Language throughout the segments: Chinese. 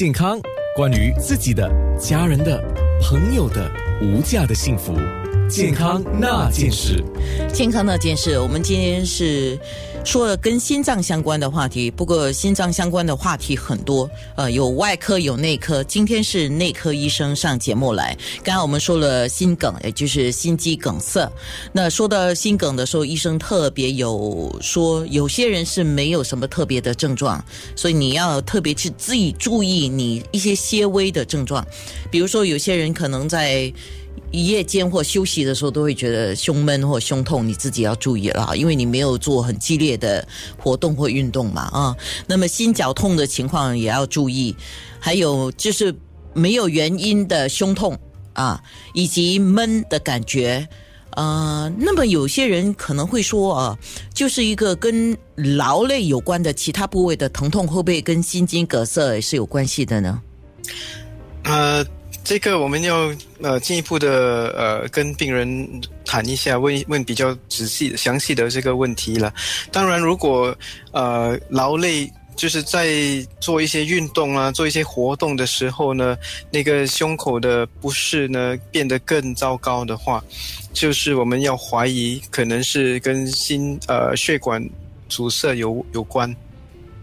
健康，关于自己的、家人的、朋友的无价的幸福，健康那件事。健康那件事，我们今天是说了跟心脏相关的话题。不过心脏相关的话题很多，呃，有外科，有内科。今天是内科医生上节目来。刚刚我们说了心梗，也就是心肌梗塞。那说到心梗的时候，医生特别有说，有些人是没有什么特别的症状，所以你要特别去自己注意你一些些微的症状，比如说有些人可能在。夜间或休息的时候都会觉得胸闷或胸痛，你自己要注意了，因为你没有做很激烈的活动或运动嘛啊。那么心绞痛的情况也要注意，还有就是没有原因的胸痛啊，以及闷的感觉。呃，那么有些人可能会说啊，就是一个跟劳累有关的其他部位的疼痛，会不会跟心肌梗塞是有关系的呢？呃。这个我们要呃进一步的呃跟病人谈一下，问问比较仔细详细的这个问题了。当然，如果呃劳累就是在做一些运动啊，做一些活动的时候呢，那个胸口的不适呢变得更糟糕的话，就是我们要怀疑可能是跟心呃血管阻塞有有关。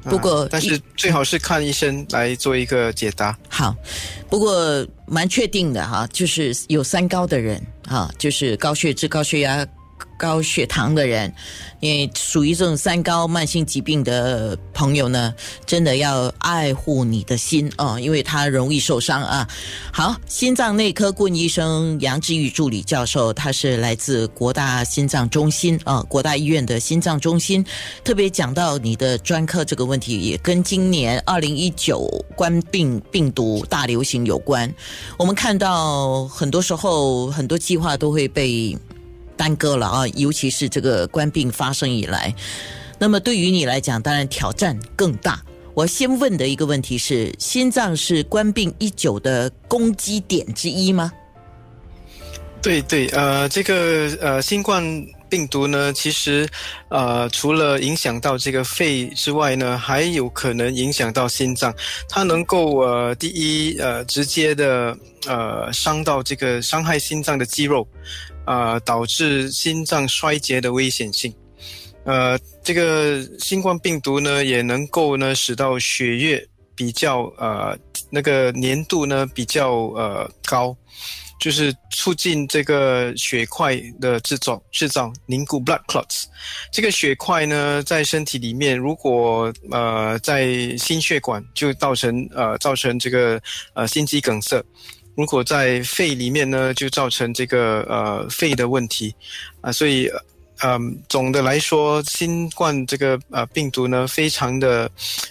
不过，但是最好是看医生来做一个解答。好，不过蛮确定的哈，就是有三高的人哈，就是高血脂、高血压。高血糖的人，因为属于这种三高慢性疾病的朋友呢，真的要爱护你的心啊，因为他容易受伤啊。好，心脏内科顾问医生杨志宇助理教授，他是来自国大心脏中心啊，国大医院的心脏中心，特别讲到你的专科这个问题，也跟今年二零一九冠病病毒大流行有关。我们看到很多时候，很多计划都会被。耽搁了啊，尤其是这个官病发生以来，那么对于你来讲，当然挑战更大。我先问的一个问题是：心脏是官病一久的攻击点之一吗？对对，呃，这个呃，新冠病毒呢，其实呃，除了影响到这个肺之外呢，还有可能影响到心脏。它能够呃，第一呃，直接的呃，伤到这个伤害心脏的肌肉。啊，导致心脏衰竭的危险性。呃，这个新冠病毒呢，也能够呢，使到血液比较呃那个粘度呢比较呃高，就是促进这个血块的制造制造凝固 （blood clots）。这个血块呢，在身体里面，如果呃在心血管就造成呃造成这个呃心肌梗塞。如果在肺里面呢，就造成这个呃肺的问题啊，所以嗯，总的来说，新冠这个呃病毒呢，非常的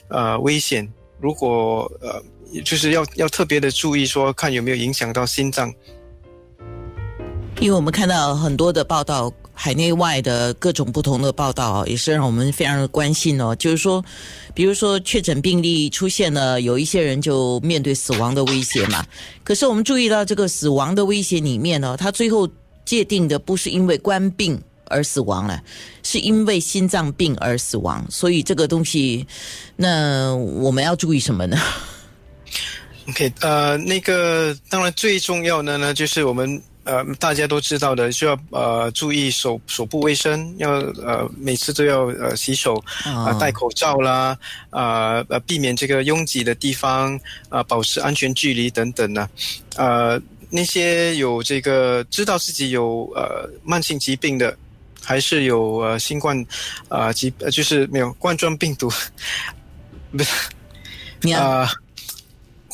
呃危险。如果呃就是要要特别的注意，说看有没有影响到心脏。因为我们看到很多的报道。海内外的各种不同的报道也是让我们非常的关心哦。就是说，比如说确诊病例出现了，有一些人就面对死亡的威胁嘛。可是我们注意到，这个死亡的威胁里面呢，他最后界定的不是因为官病而死亡了，是因为心脏病而死亡。所以这个东西，那我们要注意什么呢？OK，呃，那个当然最重要的呢，就是我们。呃，大家都知道的，需要呃注意手手部卫生，要呃每次都要呃洗手，啊戴口罩啦，啊呃避免这个拥挤的地方，啊保持安全距离等等呢，呃那些有这个知道自己有呃慢性疾病的，还是有呃新冠啊疾就是没有冠状病毒，不是啊。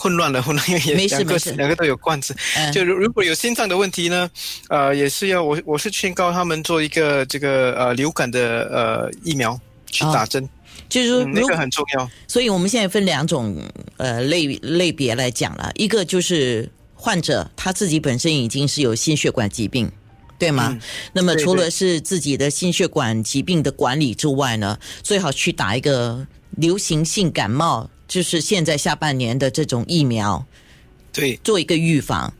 混乱了，混乱，因为两个两个都有冠子。就如如果有心脏的问题呢，呃，也是要我我是劝告他们做一个这个呃流感的呃疫苗去打针，就是说那个很重要。所以我们现在分两种呃类类别来讲了，一个就是患者他自己本身已经是有心血管疾病，对吗？那么除了是自己的心血管疾病的管理之外呢，最好去打一个流行性感冒。就是现在下半年的这种疫苗，对，做一个预防。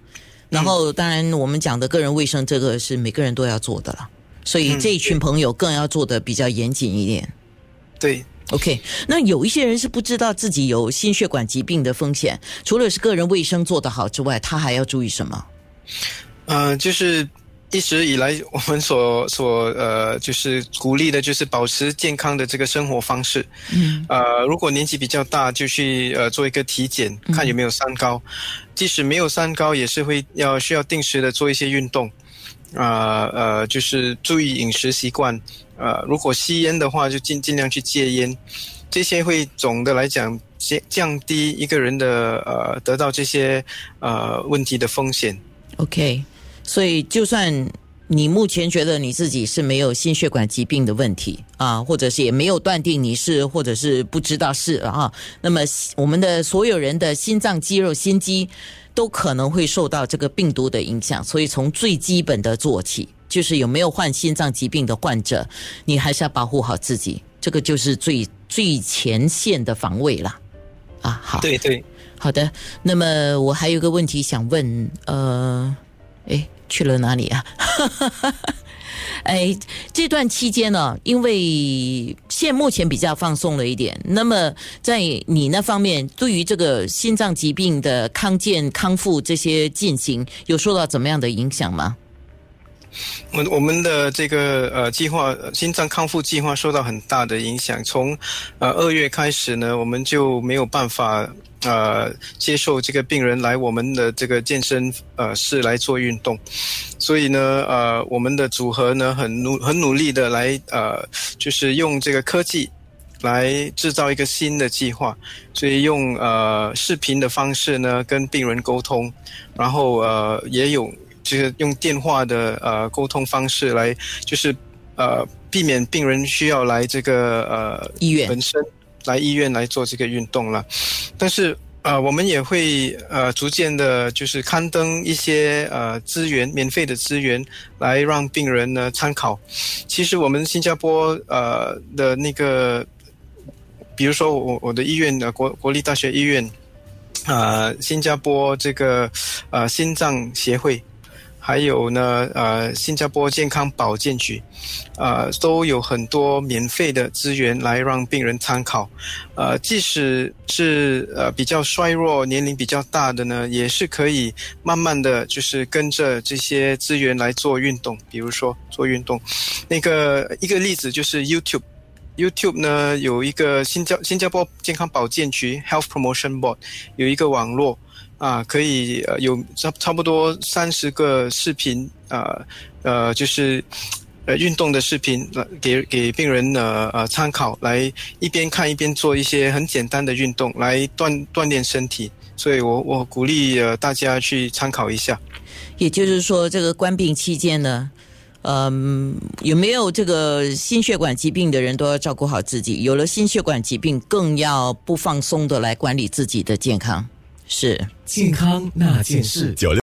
然后，当然我们讲的个人卫生，这个是每个人都要做的了。所以这一群朋友更要做的比较严谨一点。对。OK，那有一些人是不知道自己有心血管疾病的风险，除了是个人卫生做得好之外，他还要注意什么？呃，就是一直以来我们所所呃，就是鼓励的，就是保持健康的这个生活方式。嗯呃，如果年纪比较大，就去呃做一个体检，看有没有三高。即使没有三高，也是会要需要定时的做一些运动。啊呃就是注意饮食习惯。呃，如果吸烟的话，就尽尽量去戒烟。这些会总的来讲降降低一个人的呃得到这些呃问题的风险。OK，所以就算你目前觉得你自己是没有心血管疾病的问题啊，或者是也没有断定你是，或者是不知道是啊，那么我们的所有人的心脏肌肉、心肌都可能会受到这个病毒的影响，所以从最基本的做起，就是有没有患心脏疾病的患者，你还是要保护好自己，这个就是最最前线的防卫了。啊，好，对对，好的，那么我还有个问题想问，呃，哎，去了哪里啊？哎，这段期间呢，因为现目前比较放松了一点，那么在你那方面，对于这个心脏疾病的康健康复这些进行，有受到怎么样的影响吗？我我们的这个呃计划心脏康复计划受到很大的影响。从呃二月开始呢，我们就没有办法呃接受这个病人来我们的这个健身呃室来做运动，所以呢呃我们的组合呢很努很努力的来呃就是用这个科技。来制造一个新的计划，所以用呃视频的方式呢跟病人沟通，然后呃也有就是用电话的呃沟通方式来，就是呃避免病人需要来这个呃医院本身来医院来做这个运动了，但是。呃，我们也会呃逐渐的，就是刊登一些呃资源，免费的资源，来让病人呢参考。其实我们新加坡呃的那个，比如说我我的医院的国国立大学医院，呃，新加坡这个呃心脏协会，还有呢呃新加坡健康保健局，呃都有很多免费的资源来让病人参考。呃，即使是呃比较衰弱、年龄比较大的呢，也是可以慢慢的就是跟着这些资源来做运动。比如说做运动，那个一个例子就是 YouTube。YouTube 呢有一个新加新加坡健康保健局 Health Promotion Board 有一个网络啊，可以呃有差差不多三十个视频啊呃就是呃运动的视频来给给病人呃呃参考，来一边看一边做一些很简单的运动来锻锻炼身体，所以我我鼓励呃大家去参考一下。也就是说，这个关病期间呢，嗯，有没有这个心血管疾病的人都要照顾好自己，有了心血管疾病，更要不放松的来管理自己的健康。是。健康那件事。